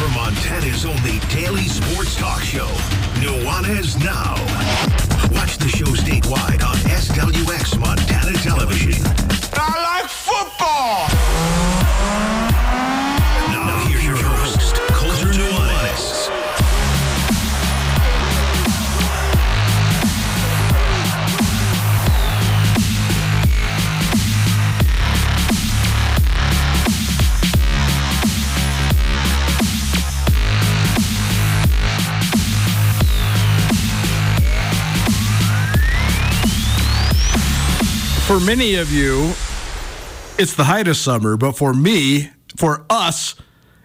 For Montana's only daily sports talk show, Nuanez Now. Watch the show statewide on SWX Montana Television. For many of you, it's the height of summer, but for me, for us,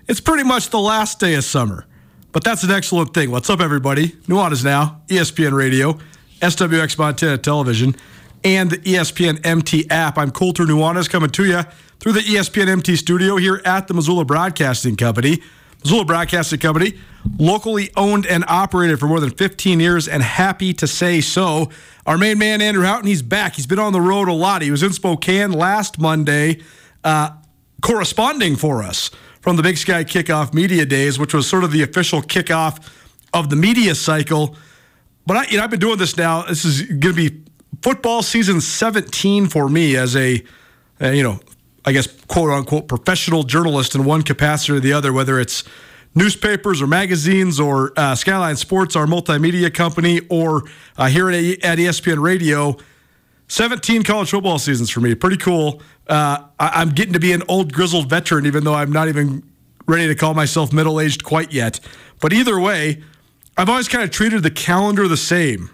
it's pretty much the last day of summer. But that's an excellent thing. What's up, everybody? Nuanez now, ESPN Radio, SWX Montana Television, and the ESPN MT app. I'm Colter Nuanez coming to you through the ESPN MT studio here at the Missoula Broadcasting Company. Missoula Broadcasting Company, locally owned and operated for more than 15 years, and happy to say so. Our main man, Andrew Houghton, he's back. He's been on the road a lot. He was in Spokane last Monday, uh, corresponding for us from the Big Sky Kickoff Media Days, which was sort of the official kickoff of the media cycle. But I, you know, I've been doing this now. This is going to be football season 17 for me as a, uh, you know, I guess quote unquote professional journalist in one capacity or the other, whether it's newspapers or magazines or uh, Skyline Sports, our multimedia company, or uh, here at, at ESPN Radio. 17 college football seasons for me. Pretty cool. Uh, I, I'm getting to be an old grizzled veteran, even though I'm not even ready to call myself middle aged quite yet. But either way, I've always kind of treated the calendar the same.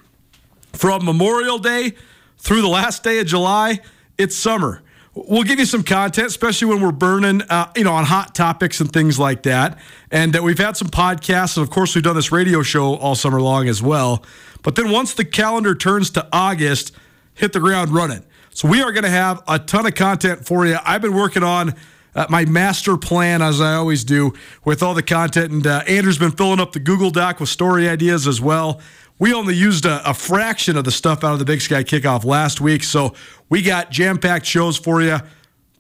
From Memorial Day through the last day of July, it's summer. We'll give you some content, especially when we're burning, uh, you know, on hot topics and things like that. And that we've had some podcasts, and of course, we've done this radio show all summer long as well. But then once the calendar turns to August, hit the ground running. So we are going to have a ton of content for you. I've been working on uh, my master plan, as I always do, with all the content. And uh, Andrew's been filling up the Google Doc with story ideas as well. We only used a, a fraction of the stuff out of the Big Sky kickoff last week. So we got jam packed shows for you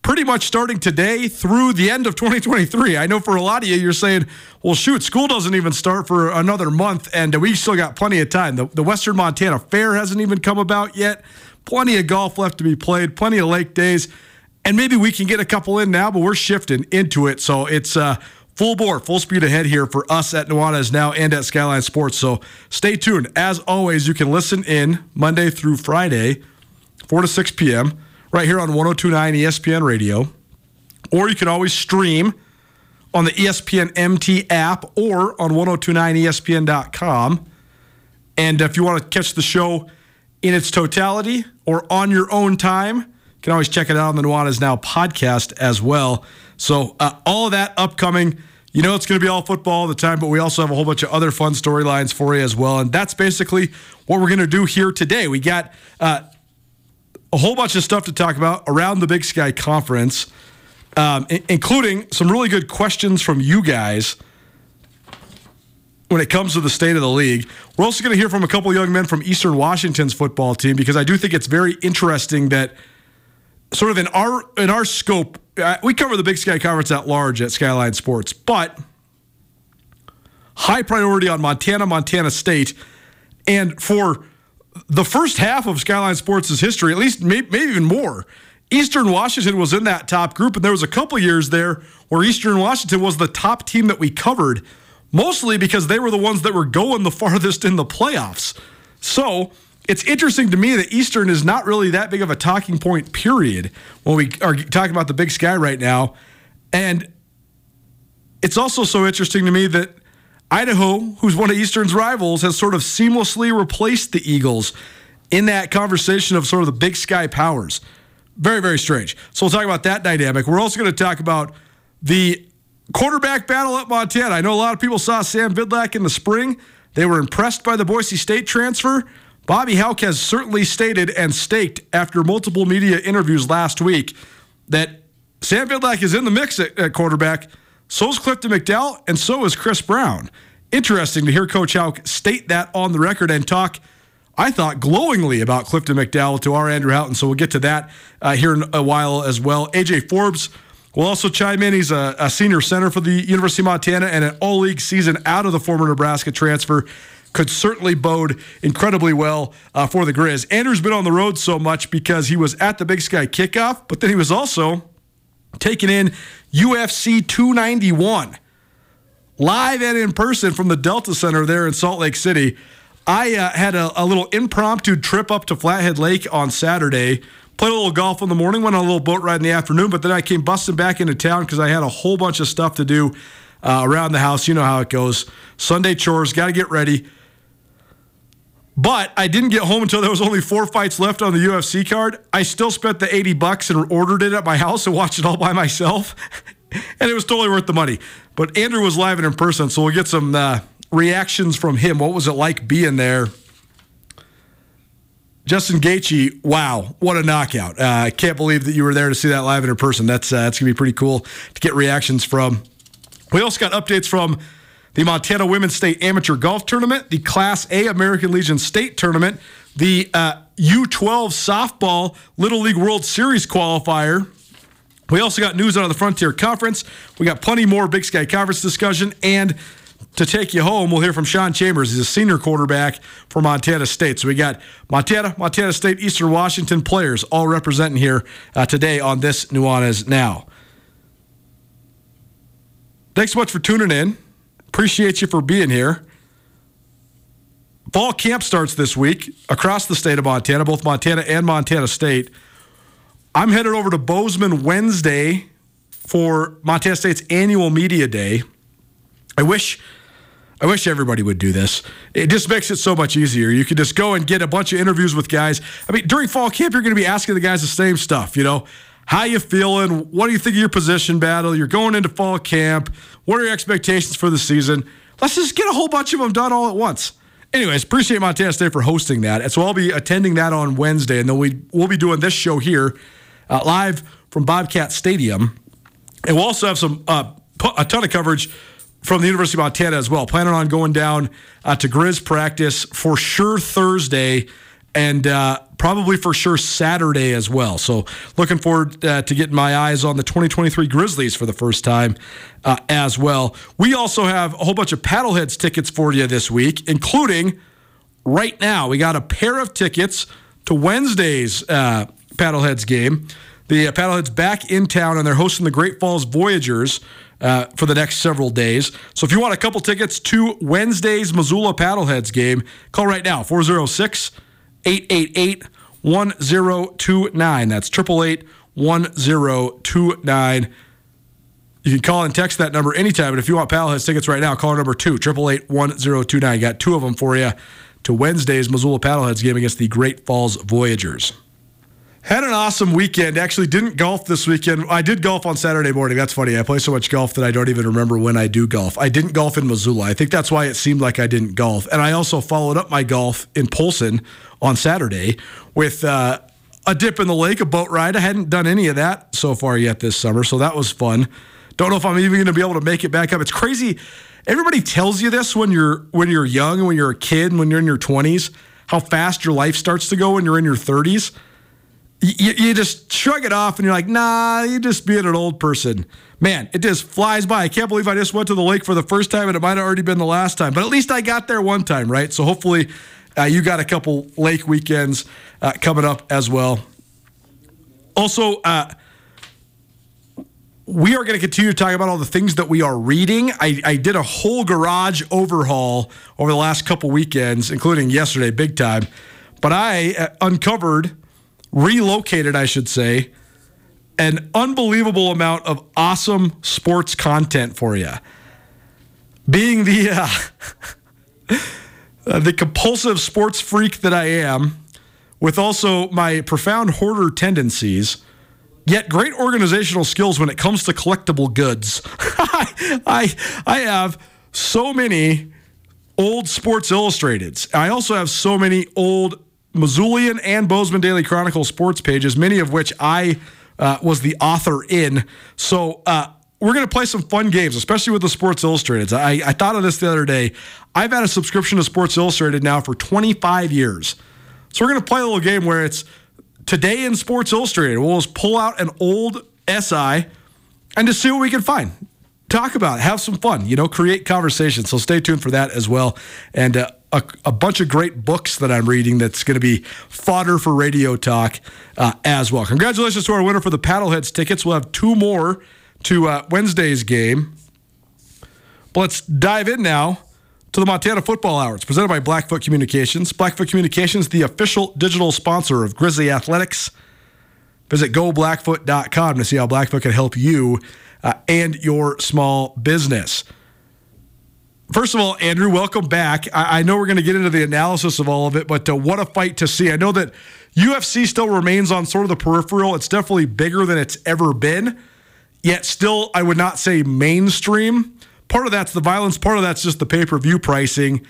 pretty much starting today through the end of 2023. I know for a lot of you, you're saying, well, shoot, school doesn't even start for another month, and we still got plenty of time. The, the Western Montana Fair hasn't even come about yet. Plenty of golf left to be played, plenty of lake days, and maybe we can get a couple in now, but we're shifting into it. So it's uh, full bore, full speed ahead here for us at Nuanez now and at Skyline Sports. So stay tuned. As always, you can listen in Monday through Friday, 4 to 6 p.m right here on 1029 ESPN Radio. Or you can always stream on the ESPN MT app or on 1029ESPN.com. And if you want to catch the show in its totality or on your own time, you can always check it out on the Nuanez Now podcast as well. So, uh, all of that upcoming. You know, it's going to be all football all the time, but we also have a whole bunch of other fun storylines for you as well. And that's basically what we're going to do here today. We got uh, a whole bunch of stuff to talk about around the Big Sky Conference. um, I- including some really good questions from you guys when it comes to the state of the league. We're also going to hear from a couple young men from Eastern Washington's football team because I do think it's very interesting that sort of in our in our scope, uh, we cover the Big Sky Conference at large at Skyline Sports, but high priority on Montana, Montana State, and for the first half of Skyline Sports' history, at least maybe, maybe even more, Eastern Washington was in that top group, and there was a couple years there where Eastern Washington was the top team that we covered, mostly because they were the ones that were going the farthest in the playoffs. So it's interesting to me that Eastern is not really that big of a talking point, period, when we are talking about the Big Sky right now. And it's also so interesting to me that Idaho, who's one of Eastern's rivals, has sort of seamlessly replaced the Eagles in that conversation of sort of the Big Sky powers. Very, very strange. So we'll talk about that dynamic. We're also going to talk about the quarterback battle at Montana. I know a lot of people saw Sam Vidlak in the spring. They were impressed by the Boise State transfer. Bobby Hauck has certainly stated and staked after multiple media interviews last week that Sam Vidlak is in the mix at, at quarterback. So is Clifton McDowell, and so is Chris Brown. Interesting to hear Coach Hauck state that on the record and talk, I thought, glowingly about Clifton McDowell to our Andrew Houghton. So we'll get to that uh, here in a while as well. AJ Forbes will also chime in. He's a, a senior center for the University of Montana and an all league season out of the former Nebraska transfer could certainly bode incredibly well uh, for the Grizz. Andrew's been on the road so much because he was at the Big Sky kickoff, but then he was also taking in UFC 291 live and in person from the Delta Center there in Salt Lake City. I uh, had a, a little impromptu trip up to Flathead Lake on Saturday. Played a little golf in the morning, went on a little boat ride in the afternoon, but then I came busting back into town because I had a whole bunch of stuff to do uh, around the house. You know how it goes. Sunday chores, got to get ready. But I didn't get home until there was only four fights left on the UFC card. I still spent the 80 bucks and ordered it at my house and watched it all by myself. and it was totally worth the money. But Andrew was live and in person, so we'll get some uh, reactions from him. What was it like being there? Justin Gaethje, wow, what a knockout! Uh, I can't believe that you were there to see that live and in person. That's uh, that's gonna be pretty cool to get reactions from. We also got updates from the Montana Women's State Amateur Golf Tournament, the Class A American Legion State Tournament, the uh, U12 Softball Little League World Series qualifier. We also got news out of the Frontier Conference. We got plenty more Big Sky Conference discussion. And to take you home, we'll hear from Sean Chambers. He's a senior quarterback for Montana State. So we got Montana, Montana State, Eastern Washington players all representing here uh, today on this Nuanez Now. Thanks so much for tuning in. Appreciate you for being here. Fall camp starts this week across the state of Montana, both Montana and Montana State. I'm headed over to Bozeman Wednesday for Montana State's annual media day. I wish I wish everybody would do this. It just makes it so much easier. You can just go and get a bunch of interviews with guys. I mean, during fall camp, you're going to be asking the guys the same stuff, you know. How you feeling? What do you think of your position battle? You're going into fall camp. What are your expectations for the season? Let's just get a whole bunch of them done all at once. Anyways, appreciate Montana State for hosting that. And so I'll be attending that on Wednesday, and then we we'll be doing this show here uh, live from Bobcat Stadium, and we'll also have some uh, a ton of coverage from the University of Montana as well. Planning on going down uh, to Grizz practice for sure Thursday and uh, probably for sure Saturday as well. So looking forward uh, to getting my eyes on the 2023 Grizzlies for the first time uh, as well. We also have a whole bunch of Paddleheads tickets for you this week, including right now we got a pair of tickets to Wednesday's uh, Paddleheads game. The uh, Paddleheads back in town and they're hosting the Great Falls Voyagers. Uh, for the next several days. So if you want a couple tickets to Wednesday's Missoula Paddleheads game, call right now 406 888 1029. That's 888 1029. You can call and text that number anytime. But if you want Paddleheads tickets right now, call number two, 888 1029. Got two of them for you to Wednesday's Missoula Paddleheads game against the Great Falls Voyagers. Had an awesome weekend. Actually, didn't golf this weekend. I did golf on Saturday morning. That's funny. I play so much golf that I don't even remember when I do golf. I didn't golf in Missoula. I think that's why it seemed like I didn't golf. And I also followed up my golf in Polson on Saturday with uh, a dip in the lake, a boat ride. I hadn't done any of that so far yet this summer, so that was fun. Don't know if I'm even going to be able to make it back up. It's crazy. Everybody tells you this when you're when you're young when you're a kid, when you're in your 20s, how fast your life starts to go when you're in your 30s. You, you just shrug it off and you're like, nah, you're just being an old person. Man, it just flies by. I can't believe I just went to the lake for the first time and it might have already been the last time, but at least I got there one time, right? So hopefully uh, you got a couple lake weekends uh, coming up as well. Also, uh, we are going to continue to talk about all the things that we are reading. I, I, did a whole garage overhaul over the last couple weekends, including yesterday, big time. But I uh, uncovered, relocated, I should say, an unbelievable amount of awesome sports content for you. Being the uh, the compulsive sports freak that I am, with also my profound hoarder tendencies yet great organizational skills when it comes to collectible goods. I, I have so many old Sports Illustrateds. I also have so many old Missoulian and Bozeman Daily Chronicle sports pages, many of which I uh, was the author in. So uh, we're going to play some fun games, especially with the Sports Illustrated. I, I thought of this the other day. I've had a subscription to Sports Illustrated now for 25 years. So we're going to play a little game where it's today in Sports Illustrated. We'll just pull out an old SI and just see what we can find. Talk about it, have some fun, you know, create conversation. So stay tuned for that as well. And uh, a, a, bunch of great books that I'm reading that's going to be fodder for radio talk uh, as well. Congratulations to our winner for the Paddleheads tickets. We'll have two more to uh, Wednesday's game. But let's dive in now to the Montana Football Hour. It's presented by Blackfoot Communications. Blackfoot Communications, the official digital sponsor of Grizzly Athletics. Visit goblackfoot.com to see how Blackfoot can help you uh, and your small business. First of all, Andrew, welcome back. I, I know we're going to get into the analysis of all of it, but uh, what a fight to see. I know that UFC still remains on sort of the peripheral. It's definitely bigger than it's ever been, yet still, I would not say mainstream part of that's the violence, part of that's just the pay per view pricing,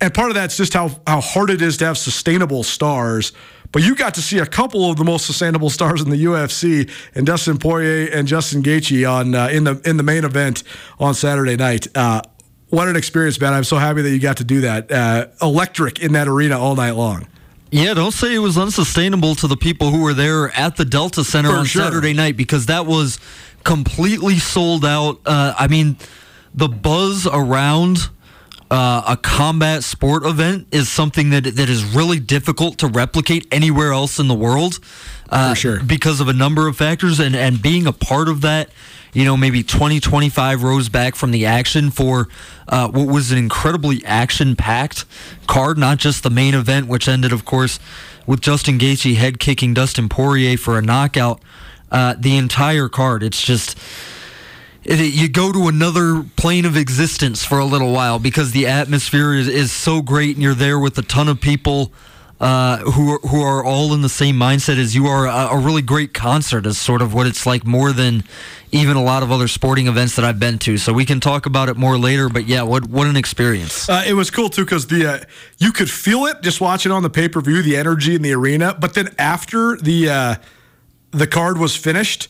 and part of that's just how how hard it is to have sustainable stars. But you got to see a couple of the most sustainable stars in the UFC, and Dustin Poirier and Justin Gaethje on uh, in the in the main event on Saturday night. Uh, what an experience, man! I'm so happy that you got to do that. Uh, electric in that arena all night long. Yeah, don't say it was unsustainable to the people who were there at the Delta Center For on sure. Saturday night because that was completely sold out. Uh, I mean the buzz around uh, a combat sport event is something that that is really difficult to replicate anywhere else in the world. Uh, For sure. Because of a number of factors, and, and being a part of that, you know, maybe 20, 25 rows back from the action for uh, what was an incredibly action packed card, not just the main event, which ended, of course, with Justin Gaethje head kicking Dustin Poirier for a knockout. Uh, the entire card, it's just you go to another plane of existence for a little while because the atmosphere is, is so great and you're there with a ton of people uh, who, who are all in the same mindset as you are. A, a, really great concert is sort of what it's like more than even a lot of other sporting events that I've been to. So we can talk about it more later. But yeah, what what an experience! Uh, it was cool too because the uh, you could feel it just watching on the pay per view, the energy in the arena. But then after the uh, the card was finished,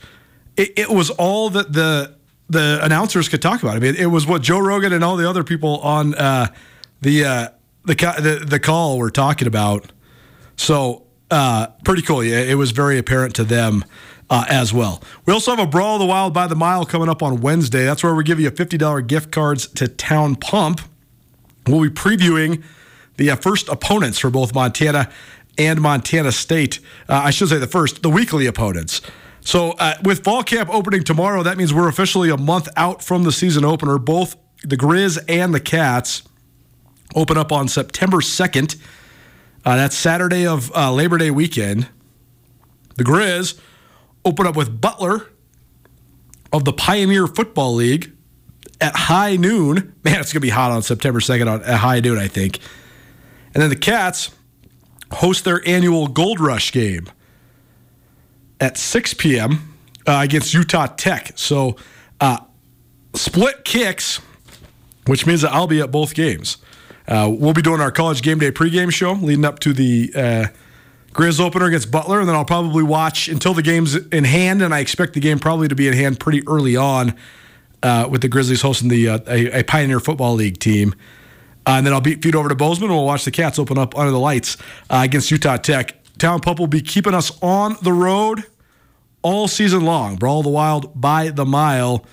it, it was all that the the announcers could talk about. I mean, it was what Joe Rogan and all the other people on uh, the, uh, the, the the call were talking about. So uh, pretty cool. Yeah, it was very apparent to them. Uh, as well. We also have a Brawl of the Wild by the Mile coming up on Wednesday. That's where we give you $50 gift cards to Town Pump. We'll be previewing the uh, first opponents for both Montana and Montana State. Uh, I should say the first, the weekly opponents. So, uh, with fall camp opening tomorrow, that means we're officially a month out from the season opener. Both the Grizz and the Cats open up on September 2nd. Uh, that's Saturday of uh, Labor Day weekend. The Grizz open up with Butler of the Pioneer Football League at high noon. Man, it's going to be hot on September 2nd on, at high noon, I think. And then the Cats host their annual Gold Rush game at 6 p.m. Uh, against Utah Tech. So uh, split kicks, which means that I'll be at both games. Uh, we'll be doing our college game day pregame show leading up to the uh, Grizz opener against Butler, and then I'll probably watch until the game's in hand, and I expect the game probably to be in hand pretty early on uh, with the Grizzlies hosting the uh, a, a, Pioneer Football League team. Uh, and then I'll beat feed over to Bozeman, and we'll watch the Cats open up under the lights uh, against Utah Tech. Town Pump will be keeping us on the road all season long. Brawl the Wild by the mile.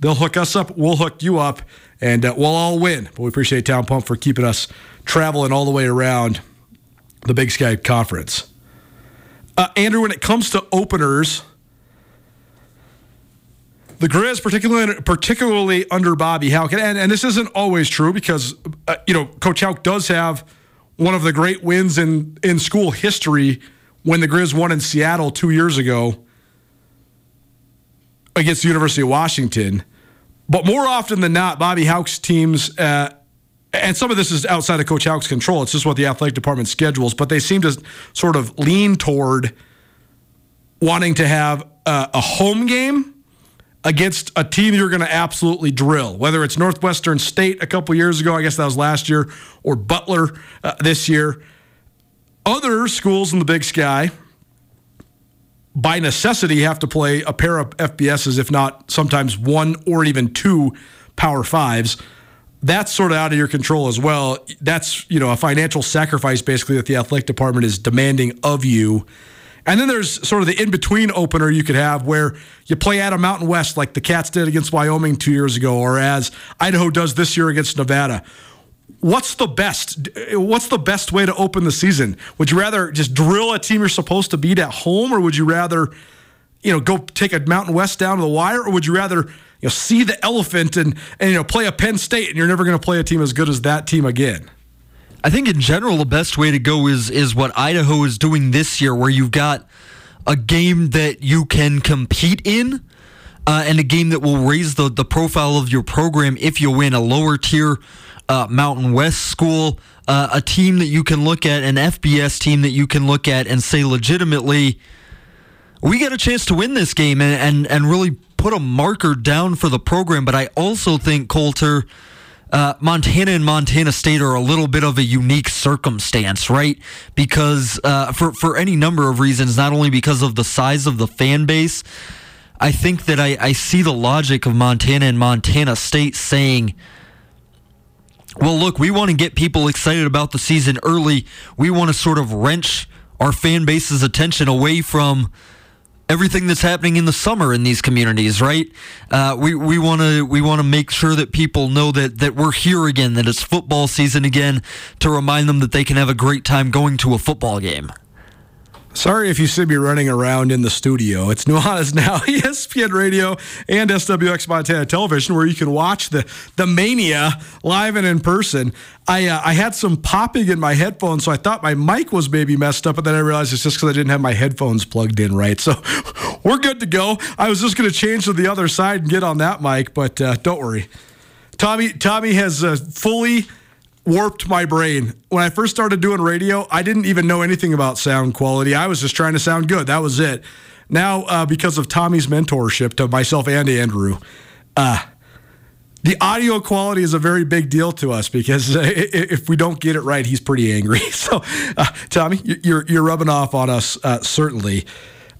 They'll hook us up, we'll hook you up, and uh, we'll all win. But we appreciate Town Pump for keeping us traveling all the way around the Big Sky Conference. Uh, Andrew, when it comes to openers, the Grizz, particularly particularly under Bobby Hauck, and, and this isn't always true because uh, you know Coach Hauck does have one of the great wins in in school history when the Grizz won in Seattle two years ago against the University of Washington. But more often than not, Bobby Hauck's teams, uh, and some of this is outside of Coach Hauck's control. It's just what the athletic department schedules, but they seem to sort of lean toward wanting to have uh, a home game against a team you're going to absolutely drill, whether it's Northwestern State a couple years ago, I guess that was last year, or Butler uh, this year. Other schools in the Big Sky, by necessity, have to play a pair of FBSs, if not sometimes one or even two Power Fives. That's sort of out of your control as well. That's you know a financial sacrifice basically that the athletic department is demanding of you and then there's sort of the in between opener you could have where you play at a Mountain West like the Cats did against Wyoming two years ago, or as Idaho does this year against Nevada. What's the best? What's the best way to open the season? Would you rather just drill a team you're supposed to beat at home, or would you rather, you know, go take a Mountain West down to the wire, or would you rather, you know, see the elephant and and you know play a Penn State and you're never going to play a team as good as that team again? I think in general the best way to go is is what Idaho is doing this year, where you've got a game that you can compete in. Uh, and a game that will raise the, the profile of your program if you win a lower tier uh, Mountain West school, uh, a team that you can look at, an FBS team that you can look at and say legitimately, we got a chance to win this game and, and, and really put a marker down for the program. But I also think, Colter, uh, Montana and Montana State are a little bit of a unique circumstance, right? Because uh, for for any number of reasons, not only because of the size of the fan base, I think that I, I see the logic of Montana and Montana State saying. Well, look, we want to get people excited about the season early. We want to sort of wrench our fan base's attention away from everything that's happening in the summer in these communities, right? Uh, we we want to we want to make sure that people know that that we're here again, that it's football season again, to remind them that they can have a great time going to a football game. Sorry if you see me running around in the studio. It's Nuanez Now, ESPN Radio and SWX Montana Television, where you can watch the the mania live and in person. I uh, I had some popping in my headphones, so I thought my mic was maybe messed up, but then I realized it's just because I didn't have my headphones plugged in right. So we're good to go. I was just going to change to the other side and get on that mic, but uh, don't worry. Tommy Tommy has uh, fully warped my brain. When I first started doing radio, I didn't even know anything about sound quality. I was just trying to sound good. That was it. Now, uh, because of Tommy's mentorship to myself and Andrew, uh, the audio quality is a very big deal to us because uh, if we don't get it right, he's pretty angry. So, uh, Tommy, you're you're rubbing off on us uh, certainly.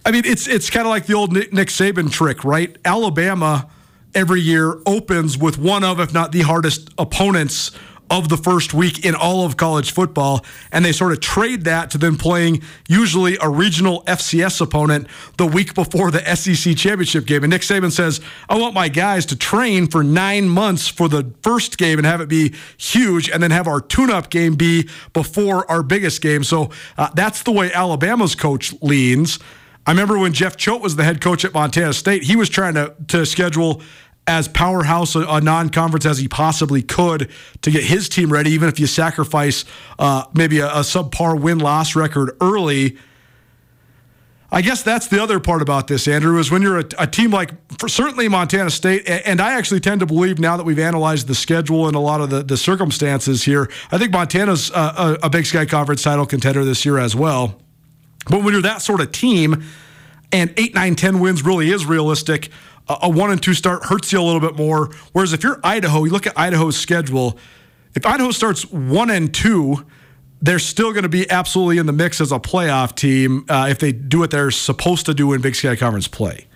I mean, it's it's kind of like the old Nick Saban trick, right? Alabama every year opens with one of, if not the hardest opponents of the first week in all of college football. And they sort of trade that to then playing usually a regional FCS opponent the week before the SEC championship game. And Nick Saban says, I want my guys to train for nine months for the first game and have it be huge, and then have our tune up game be before our biggest game. So uh, that's the way Alabama's coach leans. I remember when Jeff Choate was the head coach at Montana State, he was trying to, to schedule as powerhouse a, a non-conference as he possibly could to get his team ready, even if you sacrifice uh, maybe a, a subpar win-loss record early. I guess that's the other part about this, Andrew, is when you're a, a team like certainly Montana State, and I actually tend to believe now that we've analyzed the schedule and a lot of the, the circumstances here, I think Montana's a, a Big Sky Conference title contender this year as well. But when you're that sort of team, and eight, nine, ten wins really is realistic a one and two start hurts you a little bit more. Whereas if you're Idaho, you look at Idaho's schedule. If Idaho starts one and two, they're still going to be absolutely in the mix as a playoff team uh, if they do what they're supposed to do in Big Sky Conference play.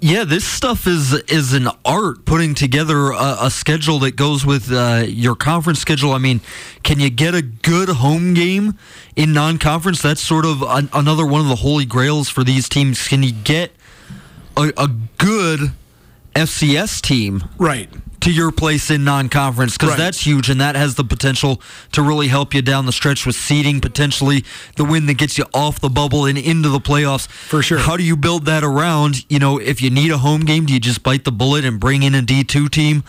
Yeah, this stuff is is an art putting together a, a schedule that goes with uh, your conference schedule. I mean, can you get a good home game in non-conference? That's sort of an, another one of the holy grails for these teams. Can you get a, a good FCS team Right. to your place in non-conference because Right. that's huge and that has the potential to really help you down the stretch with seeding potentially the win that gets you off the bubble and into the playoffs For sure. how do you build that around you know if you need a home game do you just bite the bullet and bring in a d2 team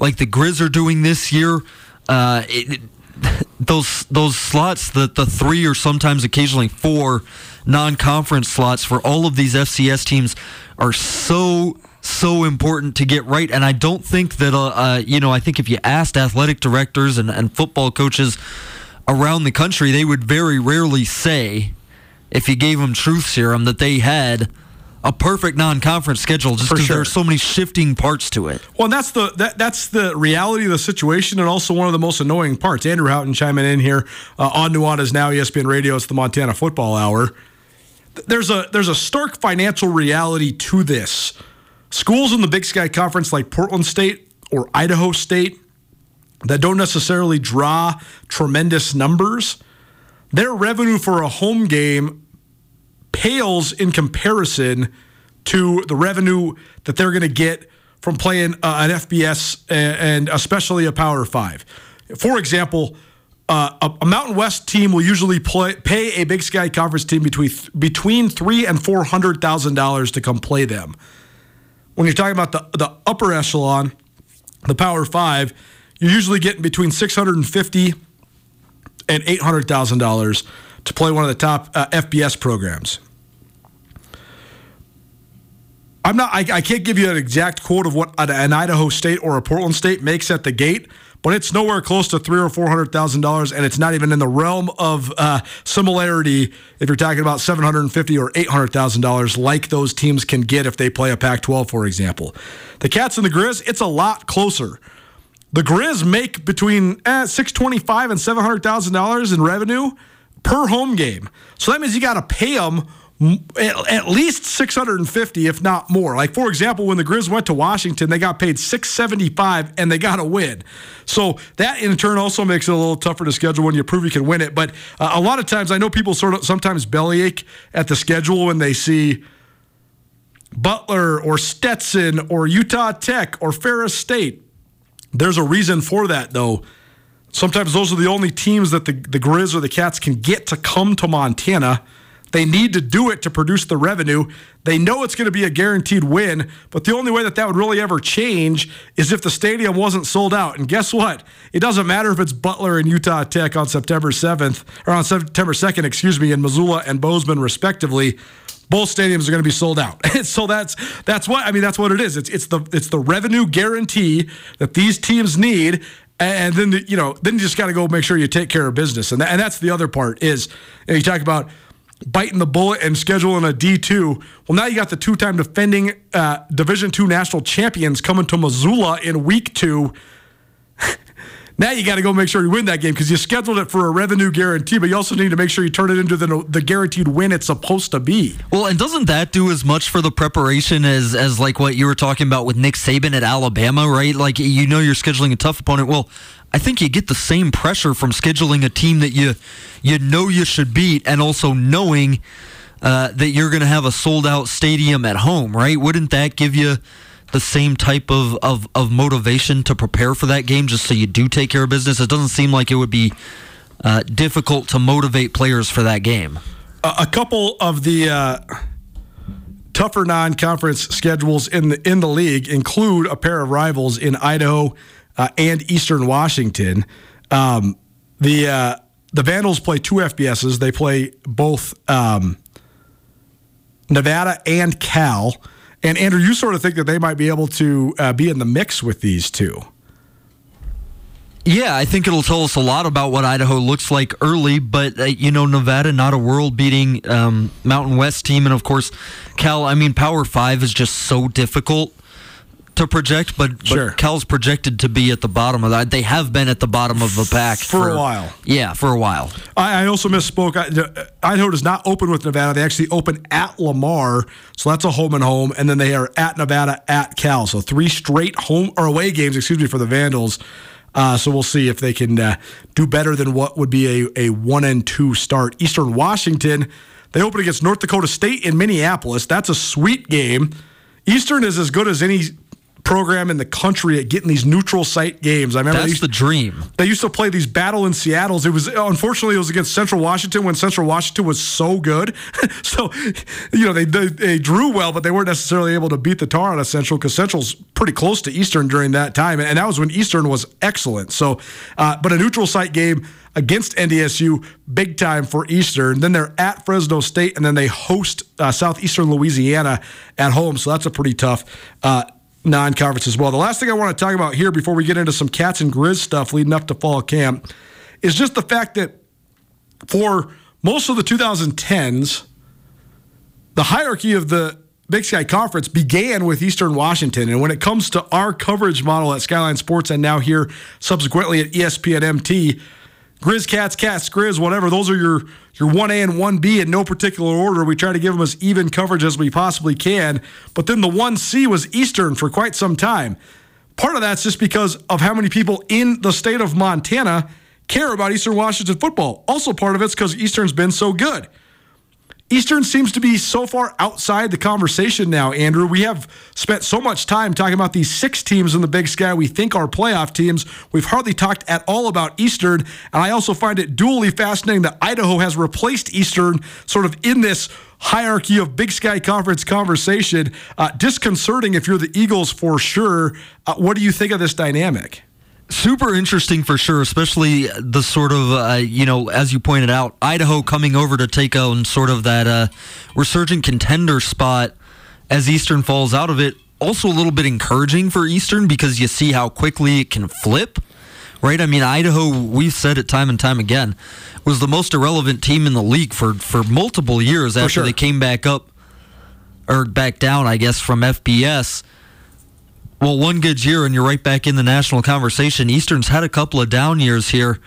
like the grizz are doing this year uh, it, those those slots the the three or sometimes occasionally four non-conference slots for all of these FCS teams are so so important to get right and I don't think that uh, uh you know I think if you asked athletic directors and, and football coaches around the country they would very rarely say if you gave them truth serum that they had a perfect non-conference schedule just because there are so many shifting parts to it. Well, and that's the that, that's the reality of the situation, and also one of the most annoying parts. Andrew Houghton chiming in here uh, on Nuanez now ESPN Radio. It's the Montana Football Hour. Th- There's a there's a stark financial reality to this. Schools in the Big Sky Conference like Portland State or Idaho State that don't necessarily draw tremendous numbers, their revenue for a home game pales in comparison to the revenue that they're going to get from playing uh, an FBS and especially a Power Five. For example, uh, a, a Mountain West team will usually play, pay a Big Sky Conference team between between three and four hundred thousand dollars to come play them. When you're talking about the the upper echelon, the Power Five, you're usually getting between six hundred and fifty and eight hundred thousand dollars to play one of the top uh, FBS programs. I'm not. I, I can't give you an exact quote of what an, an Idaho State or a Portland State makes at the gate, but it's nowhere close to three or four hundred thousand dollars, and it's not even in the realm of uh, similarity if you're talking about seven hundred and fifty or eight hundred thousand dollars, like those teams can get if they play a Pac-12, for example. The Cats and the Grizz, it's a lot closer. The Grizz make between eh, six twenty-five and seven hundred thousand dollars in revenue per home game. So that means you got to pay them at, least six hundred and fifty, if not more. Like for example, when the Grizz went to Washington, they got paid six seventy-five, and they got a win. So that in turn also makes it a little tougher to schedule when you prove you can win it. But uh, a lot of times, I know people sort of sometimes bellyache at the schedule when they see. Butler or Stetson or Utah Tech or Ferris State. There's a reason for that, though. Sometimes those are the only teams that the, the Grizz or the Cats can get to come to Montana. They need to do it to produce the revenue. They know it's going to be a guaranteed win, but the only way that that would really ever change is if the stadium wasn't sold out. And guess what? It doesn't matter if it's Butler and Utah Tech on September 7th, or on September 2nd, excuse me, in Missoula and Bozeman, respectively both stadiums are going to be sold out. so that's that's what I mean. That's what it is. It's it's the it's the revenue guarantee that these teams need, and then you know then you just got to go make sure you take care of business. And that, and that's the other part is you, know, you talk about biting the bullet and scheduling a D two. Well, now you got the two time defending uh, Division two national champions coming to Missoula in week two. Now you got to go make sure you win that game because you scheduled it for a revenue guarantee, but you also need to make sure you turn it into the, the guaranteed win it's supposed to be. Well, and doesn't that do as much for the preparation as as like what you were talking about with Nick Saban at Alabama, right? Like you know you're scheduling a tough opponent. Well, I think you get the same pressure from scheduling a team that you you know you should beat, and also knowing uh, that you're going to have a sold out stadium at home, right? Wouldn't that give you the same type of, of, of motivation to prepare for that game just so you do take care of business? It doesn't seem like it would be uh, difficult to motivate players for that game. A, couple of the uh, tougher non-conference schedules in the in the league include a pair of rivals in Idaho uh, and Eastern Washington. Um, the uh, the Vandals play two FBSs. They play both um, Nevada and Cal. And Andrew, you sort of think that they might be able to uh, be in the mix with these two. Yeah, I think it'll tell us a lot about what Idaho looks like early, but uh, you know, Nevada not a world-beating um, Mountain West team, and of course, Cal. I mean, Power Five is just so difficult to project, but, but Sure. Cal's projected to be at the bottom of that. They have been at the bottom of the pack For a while. Yeah, for a while. I, I also misspoke. I, Idaho does not open with Nevada. They actually open at Lamar, so that's a home and home, and then they are at Nevada, at Cal. So three straight home or away games, excuse me, for the Vandals. Uh, so we'll see if they can uh, do better than what would be a, a one and two start. Eastern Washington, they open against North Dakota State in Minneapolis. That's a sweet game. Eastern is as good as any program in the country at getting these neutral site games. I remember they That's used- the dream. they used to play these battle in Seattle's. It was unfortunately it was against Central Washington when Central Washington was so good. so, you know, they, they they drew well, but they weren't necessarily able to beat the tar out of Central because Central's pretty close to Eastern during that time, and that was when Eastern was excellent. So, uh, but a neutral site game against NDSU, big time for Eastern. Then they're at Fresno State, and then they host uh, Southeastern Louisiana at home. So that's a pretty tough. Uh, non-conference as well. The last thing I want to talk about here before we get into some cats and grizz stuff leading up to fall camp is just the fact that for most of the 2010s, the hierarchy of the Big Sky Conference began with Eastern Washington. And when it comes to our coverage model at Skyline Sports and now here subsequently at ESPN MT, Grizz, Cats, Cats, Grizz, whatever, those are your, your 1A and 1B in no particular order. We try to give them as even coverage as we possibly can. But then the 1C was Eastern for quite some time. Part of that's just because of how many people in the state of Montana care about Eastern Washington football. Also, part of it's because Eastern's been so good. Eastern seems to be so far outside the conversation now, Andrew. We have spent so much time talking about these six teams in the Big Sky we think are playoff teams. We've hardly talked at all about Eastern. And I also find it dually fascinating that Idaho has replaced Eastern sort of in this hierarchy of Big Sky Conference conversation. Uh, disconcerting if you're the Eagles for sure. Uh, what do you think of this dynamic? Super interesting for sure, especially the sort of uh, you know, as you pointed out, Idaho coming over to take on sort of that uh, resurgent contender spot as Eastern falls out of it. Also, a little bit encouraging for Eastern because you see how quickly it can flip. Right, I mean Idaho. We've said it time and time again, was the most irrelevant team in the league for for multiple years after sure. they came back up or back down, I guess, from FBS. Well, one good year and you're right back in the national conversation. Eastern's had a couple of down years here,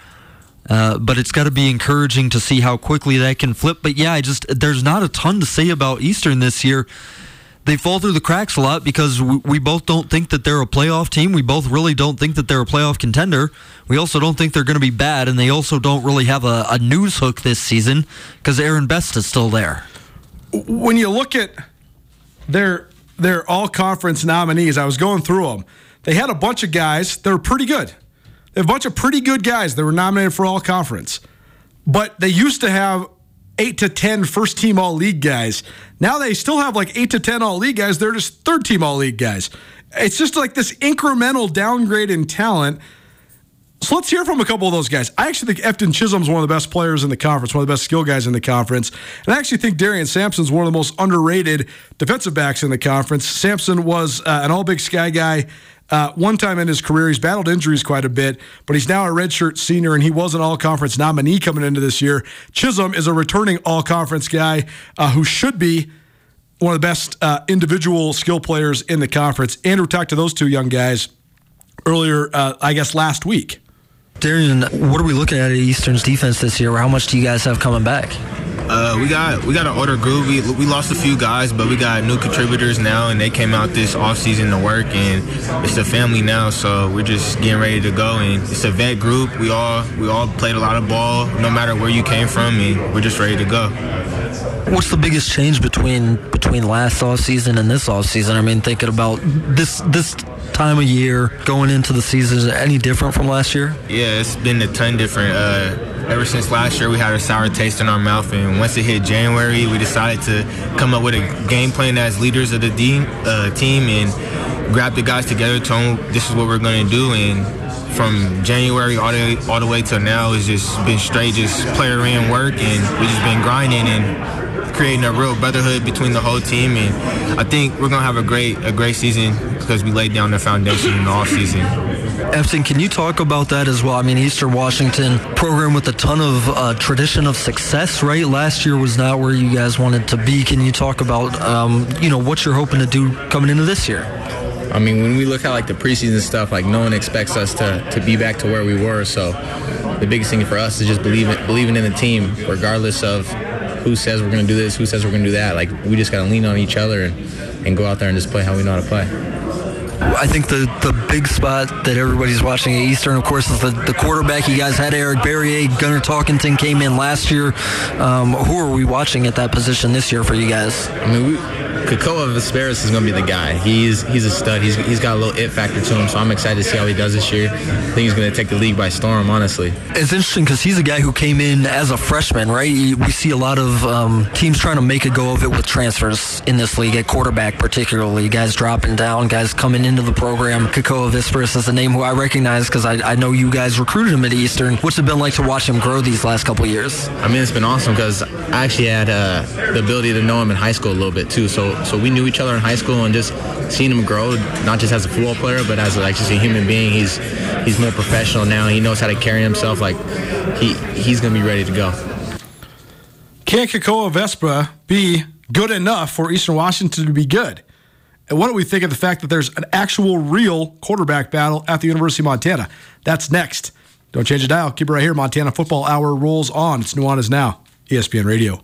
uh, but it's got to be encouraging to see how quickly that can flip. But yeah, I just there's not a ton to say about Eastern this year. They fall through the cracks a lot because we, both don't think that they're a playoff team. We both really don't think that they're a playoff contender. We also don't think they're going to be bad, and they also don't really have a, a news hook this season because Aaron Best is still there. when you look at their their all conference nominees, I was going through them. They had a bunch of guys that were pretty good. They have a bunch of pretty good guys that were nominated for all conference. But they used to have eight to 10 first team all league guys. Now they still have like eight to 10 all league guys. They're just third team all league guys. It's just like this incremental downgrade in talent. So let's hear from a couple of those guys. I actually think Efton Chisholm's one of the best players in the conference, one of the best skill guys in the conference. And I actually think Darian Sampson's one of the most underrated defensive backs in the conference. Sampson was uh, an all big sky guy. Uh, one time in his career, he's battled injuries quite a bit, but he's now a redshirt senior, and he was an all conference nominee coming into this year. Chisholm is a returning all conference guy uh, who should be one of the best uh, individual skill players in the conference. Andrew talked to those two young guys earlier, uh, I guess, last week. Darian, what are we looking at at Eastern's defense this year? How much do you guys have coming back? Uh, we got we got an older group. We, we lost a few guys, but we got new contributors now, and they came out this off season to work, and it's a family now. So we're just getting ready to go, and it's a vet group. We all we all played a lot of ball, no matter where you came from, and we're just ready to go. What's the biggest change between between last off season and this off season? I mean, thinking about this this time of year going into the season, any different from last year? Yeah, it's been a ton different. Uh, ever since last year, we had a sour taste in our mouth, and once it hit January, we decided to come up with a game plan as leaders of the team, uh, team and grab the guys together. Them this is what we're going to do, and from January all the all the way till now, it's just been straight just player in work, and we just been grinding and creating a real brotherhood between the whole team. And I think we're gonna have a great a great season because we laid down the foundation in the off season. Efton, can you talk about that as well? I mean, Eastern Washington program with a ton of uh, tradition of success, right? Last year was not where you guys wanted to be. Can you talk about, um, you know, what you're hoping to do coming into this year? I mean, when we look at like the preseason stuff, like no one expects us to, to be back to where we were. So the biggest thing for us is just believing believing in the team, regardless of who says we're going to do this, who says we're going to do that. Like we just got to lean on each other and, and go out there and just play how we know how to play. I think the, the big spot that everybody's watching at Eastern, of course, is the, the quarterback. You guys had Eric Barriere. Gunnar Talkington came in last year. Um, who are we watching at that position this year for you guys? I mean, we, Kekoa Visperas is going to be the guy. He's he's a stud. He's, he's got a little it factor to him, so I'm excited to see how he does this year. I think he's going to take the league by storm, honestly. It's interesting because he's a guy who came in as a freshman, right? We see a lot of um, teams trying to make a go of it with transfers in this league, at quarterback particularly. Guys dropping down, guys coming into the program. Kekoa Visperas is a name who I recognize because I, I, know you guys recruited him at Eastern. What's it been like to watch him grow these last couple years? I mean, it's been awesome because I actually had uh, the ability to know him in high school a little bit too. So so we knew each other in high school and just seeing him grow, not just as a football player, but as like just a human being. He's he's more professional now. He knows how to carry himself. Like he he's gonna be ready to go. Can Kekoa Vespa be good enough for Eastern Washington to be good? And what do we think of the fact that there's an actual real quarterback battle at the University of Montana? That's next. Don't change the dial. Keep it right here. Montana Football Hour rolls on. It's Nuanez Now, ESPN Radio.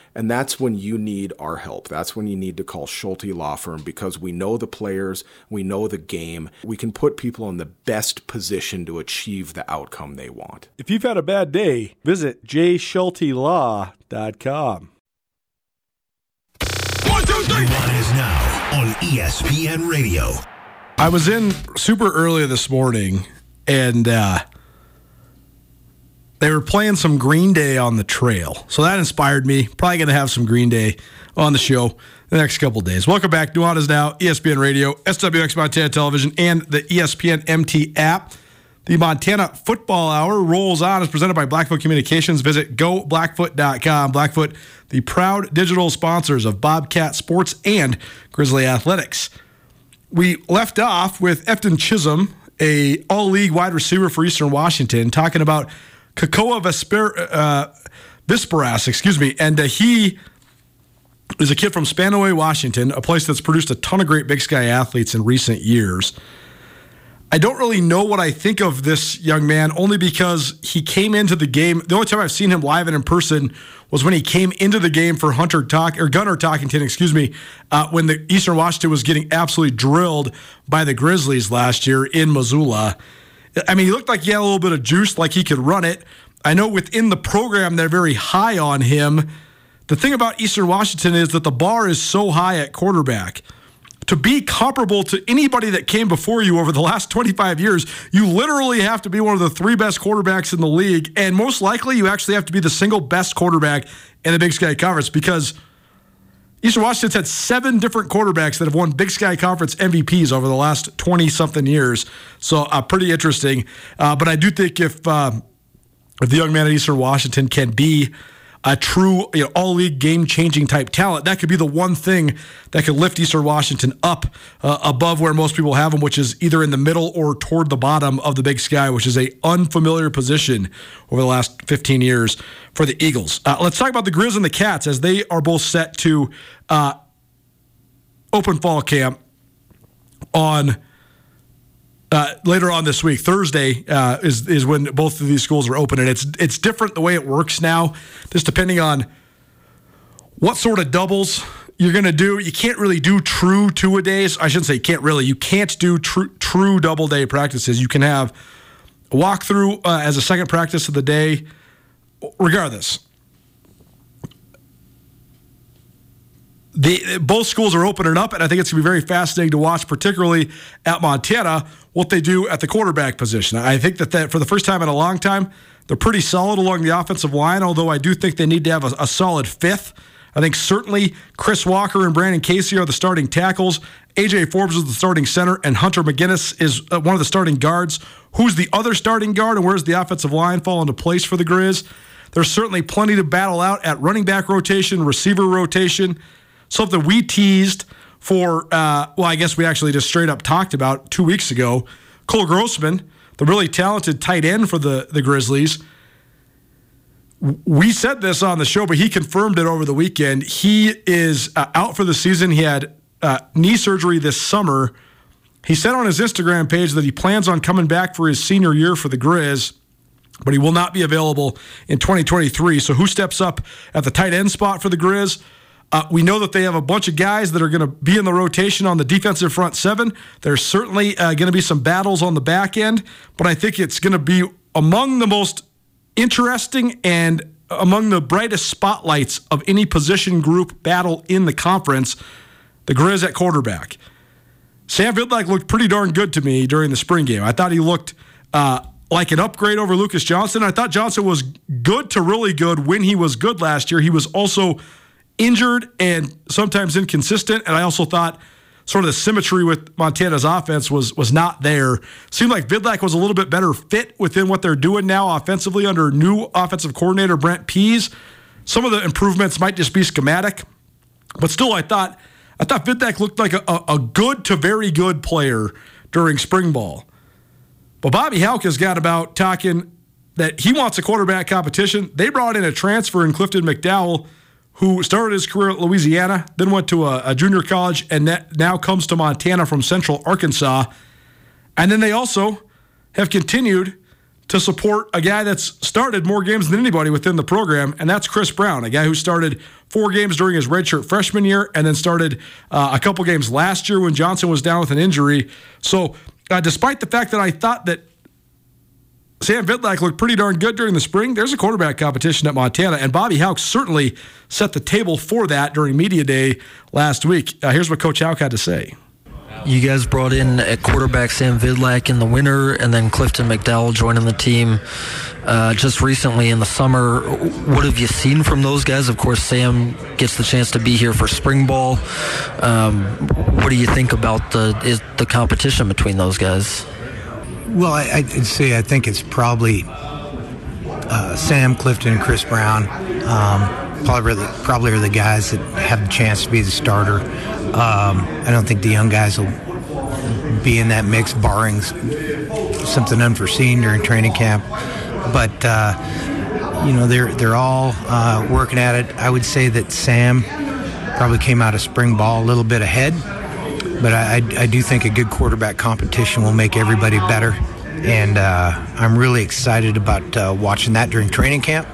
and that's when you need our help. That's when you need to call Schulte Law Firm because we know the players, we know the game. We can put people in the best position to achieve the outcome they want. If you've had a bad day, visit jschultelaw.com. One, two, three. One is now on ESPN Radio. I was in super early this morning and uh, they were playing some Green Day on the trail. So that inspired me. Probably going to have some Green Day on the show the next couple days. Welcome back. Nuanez Now, ESPN Radio, SWX Montana Television, and the ESPN MT app. The Montana Football Hour rolls on. It's presented by Blackfoot Communications. Visit goblackfoot.com. Blackfoot, the proud digital sponsors of Bobcat Sports and Grizzly Athletics. We left off with Efton Chism, a all-league wide receiver for Eastern Washington, talking about – Kekoa Vesper, uh, Visperas, excuse me, and uh, he is a kid from Spanaway, Washington, a place that's produced a ton of great Big Sky athletes in recent years. I don't really know what I think of this young man, only because he came into the game. The only time I've seen him live and in person was when he came into the game for Hunter Talk or Gunnar Talkington, excuse me, uh, when the Eastern Washington was getting absolutely drilled by the Grizzlies last year in Missoula. I mean, he looked like he had a little bit of juice, like he could run it. I know within the program they're very high on him. The thing about Eastern Washington is that the bar is so high at quarterback. To be comparable to anybody that came before you over the last 25 years, you literally have to be one of the three best quarterbacks in the league. And most likely, you actually have to be the single best quarterback in the Big Sky Conference because – Eastern Washington's had seven different quarterbacks that have won Big Sky Conference MVPs over the last 20 something years. So, uh, pretty interesting. Uh, but I do think if, uh, if the young man at Eastern Washington can be a true you know, all league game changing type talent. That could be the one thing that could lift Eastern Washington up uh, above where most people have them, which is either in the middle or toward the bottom of the Big Sky, which is a unfamiliar position over the last 15 years for the Eagles. Uh, let's talk about the Grizz and the Cats as they are both set to uh, open fall camp on uh, later on this week. Thursday uh, is is when both of these schools are open, and it's it's different the way it works now, just depending on what sort of doubles you're going to do. You can't really do true two a days. I shouldn't say can't really. You can't do true true double day practices. You can have walk through uh, as a second practice of the day. Regardless, the both schools are opening up, and I think it's going to be very fascinating to watch, particularly at Montana, what they do at the quarterback position. I think that, that for the first time in a long time, they're pretty solid along the offensive line, although I do think they need to have a, a solid fifth. I think certainly Chris Walker and Brandon Casey are the starting tackles. AJ Forbes is the starting center, and Hunter Mayginnes is uh, one of the starting guards. Who's the other starting guard, and where's the offensive line fall into place for the Grizz? There's certainly plenty to battle out at running back rotation, receiver rotation something we teased for, uh, well, I guess we actually just straight up talked about two weeks ago. Cole Grossman, the really talented tight end for the, the Grizzlies. We said this on the show, but he confirmed it over the weekend. He is uh, out for the season. He had uh, knee surgery this summer. He said on his Instagram page that he plans on coming back for his senior year for the Grizz, but he will not be available in 2023. So, who steps up at the tight end spot for the Grizz? Uh, we know that they have a bunch of guys that are going to be in the rotation on the defensive front seven. There's certainly uh, going to be some battles on the back end, but I think it's going to be among the most interesting and among the brightest spotlights of any position group battle in the conference. The Grizz at quarterback. Sam Vidlak looked pretty darn good to me during the spring game. I thought he looked uh, like an upgrade over Lucas Johnson. I thought Johnson was good to really good when he was good last year. He was also injured and sometimes inconsistent. And I also thought sort of the symmetry with Montana's offense was was not there. Seemed like Vidlak was a little bit better fit within what they're doing now offensively under new offensive coordinator Brent Pease. Some of the improvements might just be schematic, but still, I thought I thought Vidlak looked like a, a, good to very good player during spring ball. But Bobby Hauck has got about talking that he wants a quarterback competition. They brought in a transfer in Clifton McDowell who started his career at Louisiana, then went to a, a junior college, and now comes to Montana from Central Arkansas. And then they also have continued to support a guy that's started more games than anybody within the program, and that's Chris Brown, a guy who started four games during his redshirt freshman year and then started uh, a couple games last year when Johnson was down with an injury. So, uh, despite the fact that I thought that Sam Vidlak looked pretty darn good during the spring. There's a quarterback competition at Montana, and Bobby Hauck certainly set the table for that during Media Day last week. Uh, here's what Coach Hauck had to say. You guys brought in at quarterback Sam Vidlak in the winter, and then Clifton McDowell joining the team uh, just recently in the summer. What have you seen from those guys? Of course, Sam gets the chance to be here for spring ball. Um, what do you think about the is the competition between those guys? Well, I, would say I think it's probably uh, Sam Clifton and Chris Brown. Um, probably, the, probably are the guys that have the chance to be the starter. Um, I don't think the young guys will be in that mix, barring something unforeseen during training camp. But uh, you know, they're they're all uh, working at it. I would say that Sam probably came out of spring ball a little bit ahead but I, I, do think a good quarterback competition will make everybody better. And uh, I'm really excited about uh, watching that during training camp.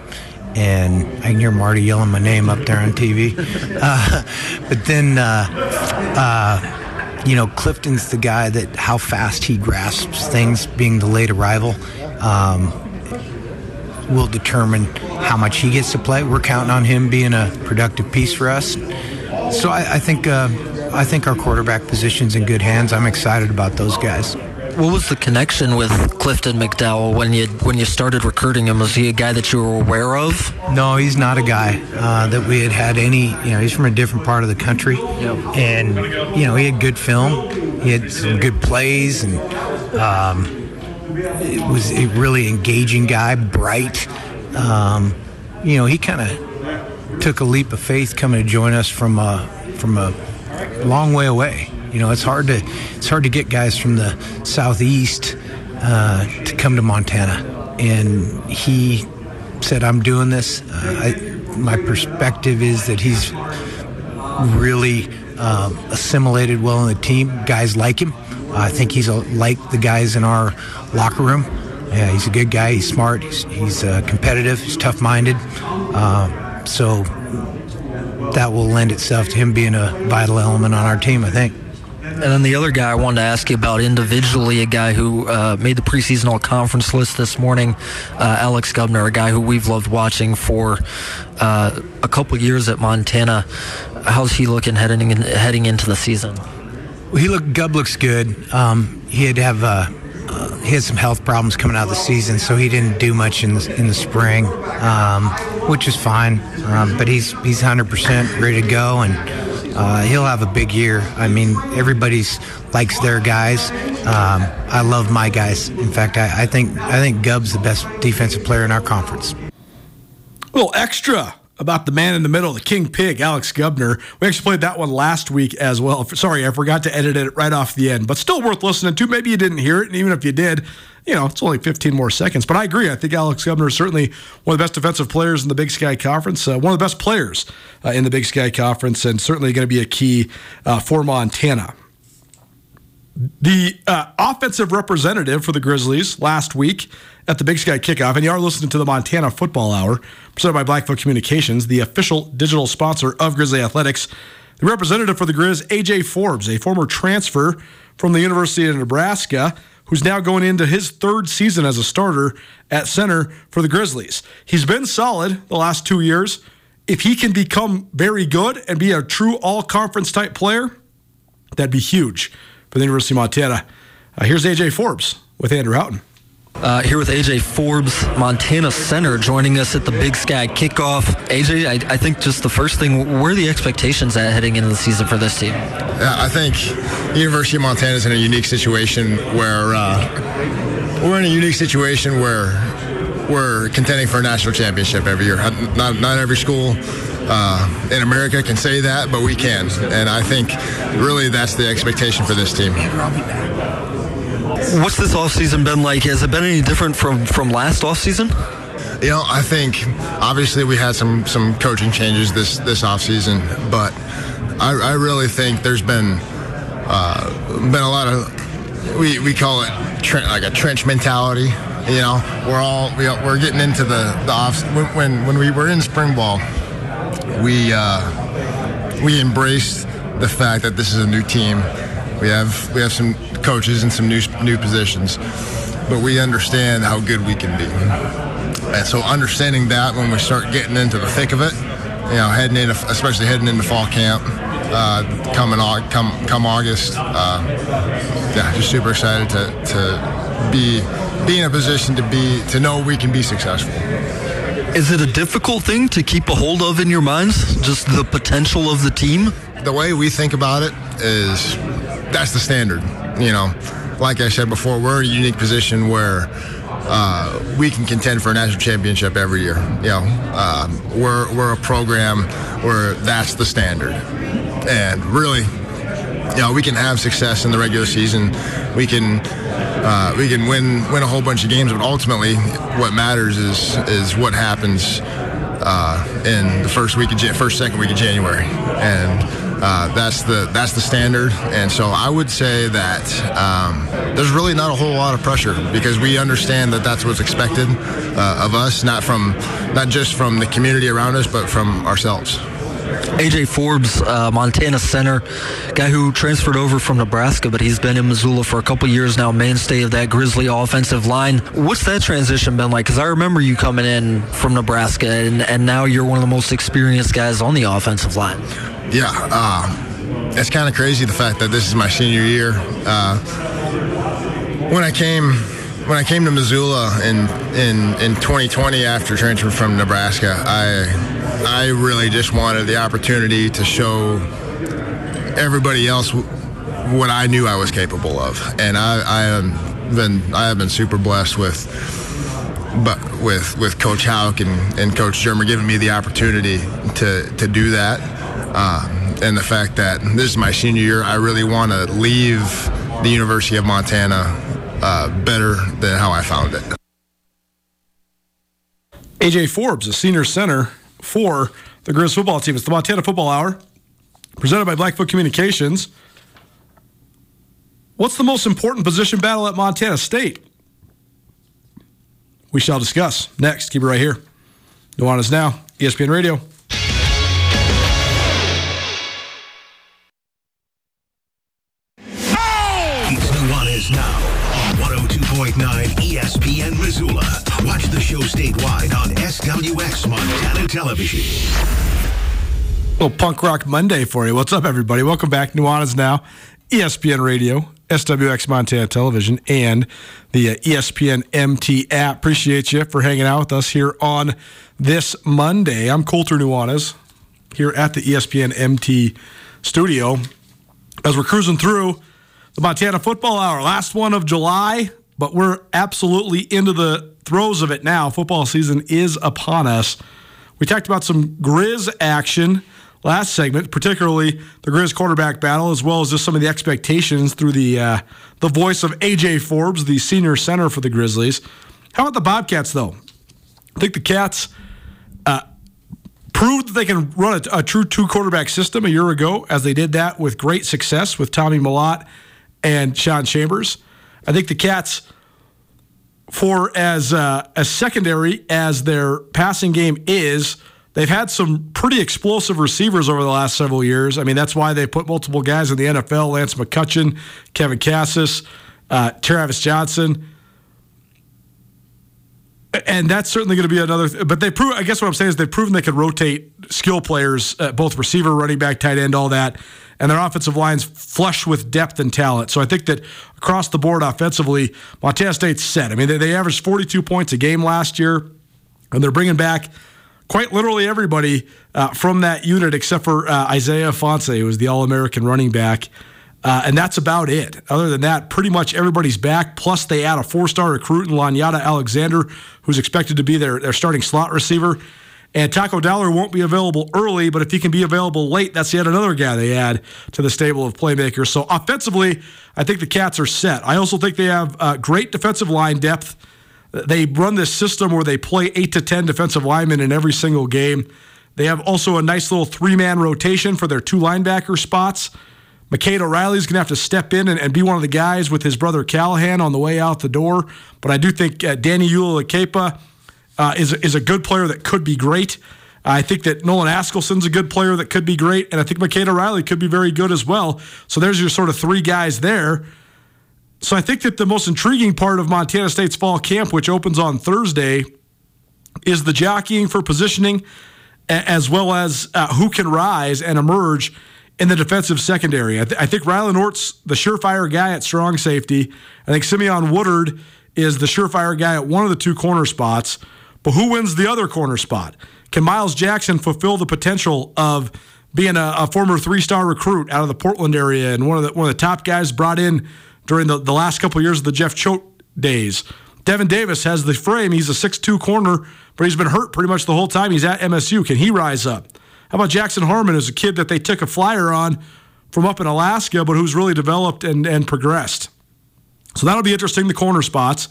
And I can hear Marty yelling my name up there on TV. Uh, but then, uh, uh, you know, Clifton's the guy that how fast he grasps things, being the late arrival. Um, will determine how much he gets to play. We're counting on him being a productive piece for us. So I, I think uh, I think our quarterback position's in good hands. I'm excited about those guys. What was the connection with Clifton McDowell when you when you started recruiting him? Was he a guy that you were aware of? No, he's not a guy uh, that we had had any. You know, he's from a different part of the country, yep. and you know he had good film. He had some good plays, and um, it was a really engaging guy, bright. Um, you know, he kind of took a leap of faith coming to join us from a from a long way away. You know, it's hard to it's hard to get guys from the southeast uh, to come to Montana, and he said, "I'm doing this." Uh, I, my perspective is that he's really um, assimilated well in the team. Guys like him. I think he's a, like the guys in our locker room. Yeah, he's a good guy. He's smart. He's, he's uh, competitive. He's tough-minded. Uh, so that will lend itself to him being a vital element on our team, I think. And then the other guy I wanted to ask you about individually, a guy who uh, made the preseason all conference list this morning, uh, Alex Gubner, a guy who we've loved watching for uh, a couple years at Montana. How's he looking heading in, heading into the season? Well, he look Gub looks good. Um, he had to have he had some health problems coming out of the season, so he didn't do much in the, in the spring, um, which is fine. Um, but he's he's 100% ready to go, and uh, he'll have a big year. I mean, everybody's likes their guys. Um, I love my guys. In fact, I, I think I think Gub's the best defensive player in our conference. Little extra about the man in the middle, the king pig, Alex Gubner. We actually played that one last week as well. Sorry, I forgot to edit it right off the end, but still worth listening to. Maybe you didn't hear it, and even if you did, you know, it's only 15 more seconds. But I agree. I think Alex Gubner is certainly one of the best defensive players in the Big Sky Conference, uh, one of the best players uh, in the Big Sky Conference, and certainly going to be a key uh, for Montana. The uh, offensive representative for the Grizzlies last week at the Big Sky Kickoff, and you are listening to the Montana Football Hour, presented by Blackfoot Communications, the official digital sponsor of Grizzly Athletics. The representative for the Grizz, AJ Forbes, a former transfer from the University of Nebraska, who's now going into his third season as a starter at center for the Grizzlies. He's been solid the last two years. If he can become very good and be a true all conference type player, that'd be huge for the University of Montana. Uh, here's AJ Forbes with Andrew Houghton. Uh, here with AJ Forbes, Montana Center, joining us at the Big Sky kickoff. AJ, I, I, think just the first thing, where are the expectations at heading into the season for this team? Yeah, I think University of Montana is in a unique situation where uh, we're in a unique situation where we're contending for a national championship every year. Not, not every school uh, in America can say that, but we can. And I think really that's the expectation for this team. What's this offseason been like? Has it been any different from, from last offseason? You know, I think obviously we had some some coaching changes this this offseason, but I, I really think there's been uh, been a lot of we, we call it tre- like a trench mentality. You know, we're all we, we're getting into the the off when when we were in spring ball, we uh, we embraced the fact that this is a new team. We have we have some coaches in some new new positions, but we understand how good we can be. And so understanding that when we start getting into the thick of it, you know, heading into especially heading into fall camp, uh, coming come come August, uh, yeah, just super excited to to be be in a position to be to know we can be successful. Is it a difficult thing to keep a hold of in your minds? Just the potential of the team? The way we think about it is that's the standard. You know, like I said before, we're in a unique position where uh, we can contend for a national championship every year. You know, uh, we're we're a program where that's the standard, and really, you know, we can have success in the regular season. We can uh, we can win win a whole bunch of games, but ultimately, what matters is is what happens uh, in the first week of first second week of January, and uh, that's the that's the standard, and so I would say that um, there's really not a whole lot of pressure because we understand that that's what's expected uh, of us, not from not just from the community around us, but from ourselves. AJ Forbes, uh, Montana center, guy who transferred over from Nebraska, but he's been in Missoula for a couple years now, mainstay of that Grizzly offensive line. What's that transition been like? Because I remember you coming in from Nebraska, and, and now you're one of the most experienced guys on the offensive line. Yeah, uh, it's kind of crazy the fact that this is my senior year. Uh, when I came when I came to Missoula in in in 2020 after transferring from Nebraska, I I really just wanted the opportunity to show everybody else what I knew I was capable of, and I, I have been I have been super blessed with but with with Coach Hauck and, and Coach Germer giving me the opportunity to to do that. Uh, and the fact that this is my senior year, I really want to leave the University of Montana uh, better than how I found it. AJ Forbes, a senior center for the Grizz football team. It's the Montana Football Hour, presented by Blackfoot Communications. What's the most important position battle at Montana State? We shall discuss next. Keep it right here. Nuanez Now, ESPN Radio. ESPN Missoula. Watch the show statewide on SWX Montana Television. Little punk rock Monday for you. What's up, everybody? Welcome back. Nuanez now, ESPN Radio, SWX Montana Television, and the uh, ESPN MT app. Appreciate you for hanging out with us here on this Monday. I'm Colter Nuanez here at the ESPN MT studio as we're cruising through the Montana Football Hour, last one of July, but we're absolutely into the throes of it now. Football season is upon us. We talked about some Grizz action last segment, particularly the Grizz quarterback battle, as well as just some of the expectations through the uh, the voice of AJ Forbes, the senior center for the Grizzlies. How about the Bobcats, though? I think the Cats uh, proved that they can run a, a true two quarterback system a year ago, as they did that with great success with Tommy Mellott and Sean Chambers. I think the Cats, for as uh, as secondary as their passing game is, they've had some pretty explosive receivers over the last several years. I mean, that's why they put multiple guys in the NFL: Lance McCutcheon, Kevin Kassis, uh, Travis Jonsen. And that's certainly going to be another. Th- but they prove. I guess what I'm saying is they've proven they can rotate skill players, uh, both receiver, running back, tight end, all that and their offensive line's flush with depth and talent. So I think that across the board offensively, Montana State's set. I mean, they, they averaged 42 points a game last year, and they're bringing back quite literally everybody uh, from that unit except for uh, Isaiah Ifanse, who was the All American running back. Uh, and that's about it. Other than that, pretty much everybody's back. Plus, they add a four star recruit in Lonyatta Alexander, who's expected to be their, their starting slot receiver. And Taco Dowler won't be available early, but if he can be available late, that's yet another guy they add to the stable of playmakers. So offensively, I think the Cats are set. I also think they have uh, great defensive line depth. They run this system where they play eight to 10 defensive linemen in every single game. They have also a nice little three man rotation for their two linebacker spots. McKade O'Reilly's going to have to step in and, and, be one of the guys with his brother Callahan on the way out the door. But I do think uh, Danny Uala uh, is is a good player that could be great. I think that Nolan Askelson's a good player that could be great, and I think McKade O'Reilly could be very good as well. So there's your sort of three guys there. So I think that the most intriguing part of Montana State's fall camp, which opens on Thursday, is the jockeying for positioning, as well as uh, who can rise and emerge in the defensive secondary. I, th- I think Rylan Ort's the surefire guy at strong safety. I think Simeon Woodard is the surefire guy at one of the two corner spots. But who wins the other corner spot? Can Miles Jackson fulfill the potential of being a, a former three-star recruit out of the Portland area and one of the one of the top guys brought in during the, the last couple of years of the Jeff Choate days? Devin Davis has the frame. He's a six-two corner, but he's been hurt pretty much the whole time he's at MSU. Can he rise up? How about Jackson Harmon as a kid that they took a flyer on from up in Alaska, but who's really developed and, and progressed? So that'll be interesting, the corner spots.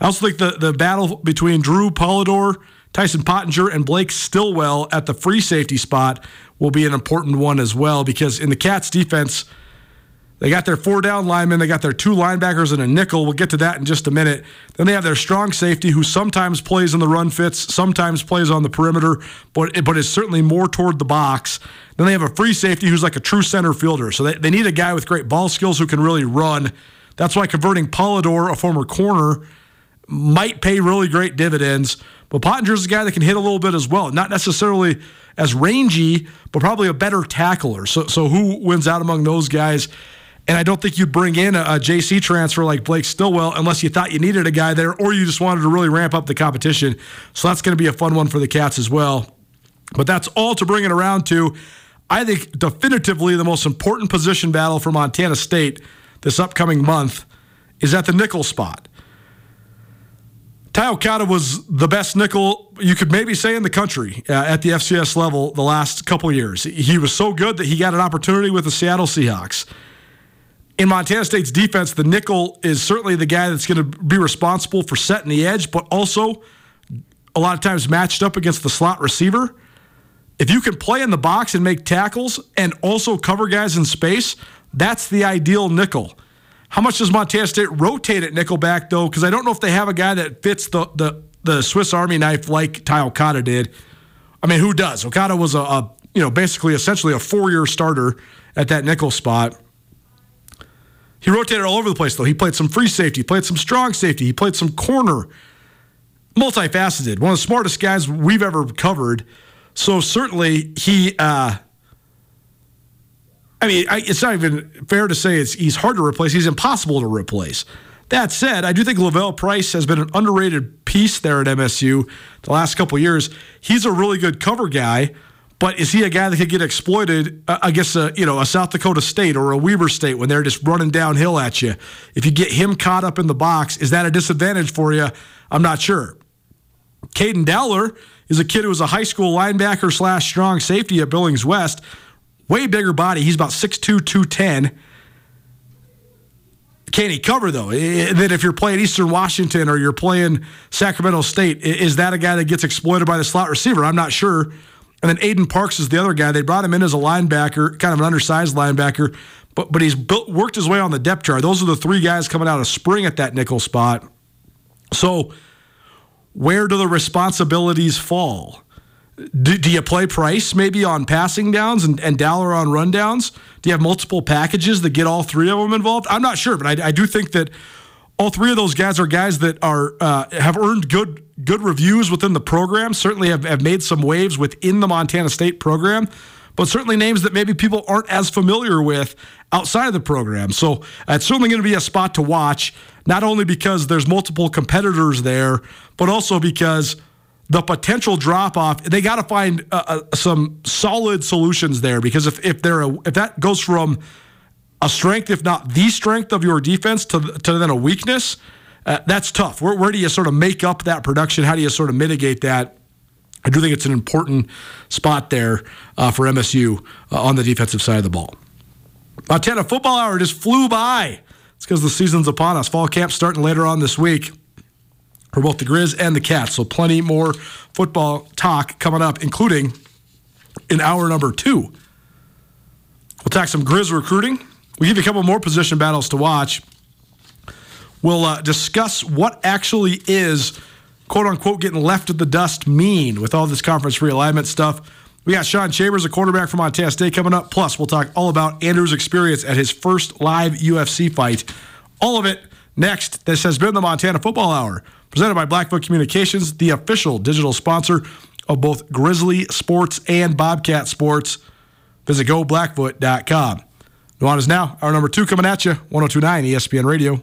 I also think the, the battle between Drew Polidor, Tyson Pottinger, and Blake Stillwell at the free safety spot will be an important one as well because in the Cats defense, they got their four down linemen, they got their two linebackers and a nickel. We'll get to that in just a minute. Then they have their strong safety who sometimes plays in the run fits, sometimes plays on the perimeter, but but is certainly more toward the box. Then they have a free safety who's like a true center fielder. So they, they need a guy with great ball skills who can really run. That's why converting Polidor, a former corner, might pay really great dividends. But Pottinger's a guy that can hit a little bit as well. Not necessarily as rangy, but probably a better tackler. So, so who wins out among those guys? And I don't think you'd bring in a, a, JC transfer like Blake Stillwell unless you thought you needed a guy there or you just wanted to really ramp up the competition. So that's going to be a fun one for the Cats as well. But that's all to bring it around to, I think, definitively the most important position battle for Montana State this upcoming month is at the nickel spot. Ty Okada was the best nickel you could maybe say in the country uh, at the FCS level the last couple years. He was so good that he got an opportunity with the Seattle Seahawks. In Montana State's defense, the nickel is certainly the guy that's going to be responsible for setting the edge, but also a lot of times matched up against the slot receiver. If you can play in the box and make tackles and also cover guys in space, that's the ideal nickel. How much does Montana State rotate at nickelback though? Because I don't know if they have a guy that fits the the, the Swiss Army knife like Ty Okada did. I mean, who does? Okada was a, a you know basically essentially a four year starter at that nickel spot. He rotated all over the place, though. He played some free safety, he played some strong safety, he played some corner. Multifaceted, one of the smartest guys we've ever covered. So certainly he, uh, I mean, I, it's not even fair to say it's he's hard to replace. He's impossible to replace. That said, I do think Lavelle Price has been an underrated piece there at MSU the last couple years. He's a really good cover guy, but is he a guy that could get exploited uh, against a you know a South Dakota State or a Weber State when they're just running downhill at you? If you get him caught up in the box, is that a disadvantage for you? I'm not sure. Caden Dowler is a kid who was a high school linebacker slash strong safety at Billings West. Way bigger body. He's about 6'2", 210. Can he cover though? That if you're playing Eastern Washington or you're playing Sacramento State, is that a guy that gets exploited by the slot receiver? I'm not sure. And then Aiden Parks is the other guy. They brought him in as a linebacker, kind of an undersized linebacker, but but he's built, worked his way on the depth chart. Those are the three guys coming out of spring at that nickel spot. So, where do the responsibilities fall? Do, do, you play Price maybe on passing downs and, and Dowler on rundowns? Do you have multiple packages that get all three of them involved? I'm not sure, but I, I do think that all three of those guys are guys that are uh, have earned good good reviews within the program. Certainly have, have made some waves within the Montana State program, but certainly names that maybe people aren't as familiar with outside of the program. So uh, it's certainly going to be a spot to watch, not only because there's multiple competitors there, but also because the potential drop off, they got to find uh, uh, some solid solutions there because if if they're a, if that goes from a strength, if not the strength of your defense, to to then a weakness, uh, that's tough. Where where do you sort of make up that production? How do you sort of mitigate that? I do think it's an important spot there uh, for MSU uh, on the defensive side of the ball. Montana football hour just flew by. It's because the season's upon us. Fall camp starting later on this week for both the Grizz and the Cats. So plenty more football talk coming up, including in hour number two. We'll talk some Grizz recruiting. We give you a couple more position battles to watch. We'll uh, discuss what actually is quote unquote getting left of the dust mean with all this conference realignment stuff. We got Sean Chambers, a quarterback from Montana State, coming up. Plus, we'll talk all about Andrew's experience at his first live UFC fight. All of it next. This has been the Montana Football Hour presented by Blackfoot Communications, the official digital sponsor of both Grizzly Sports and Bobcat Sports. Visit goblackfoot.com. Nuanez now, our number two coming at you, 1029 ESPN Radio.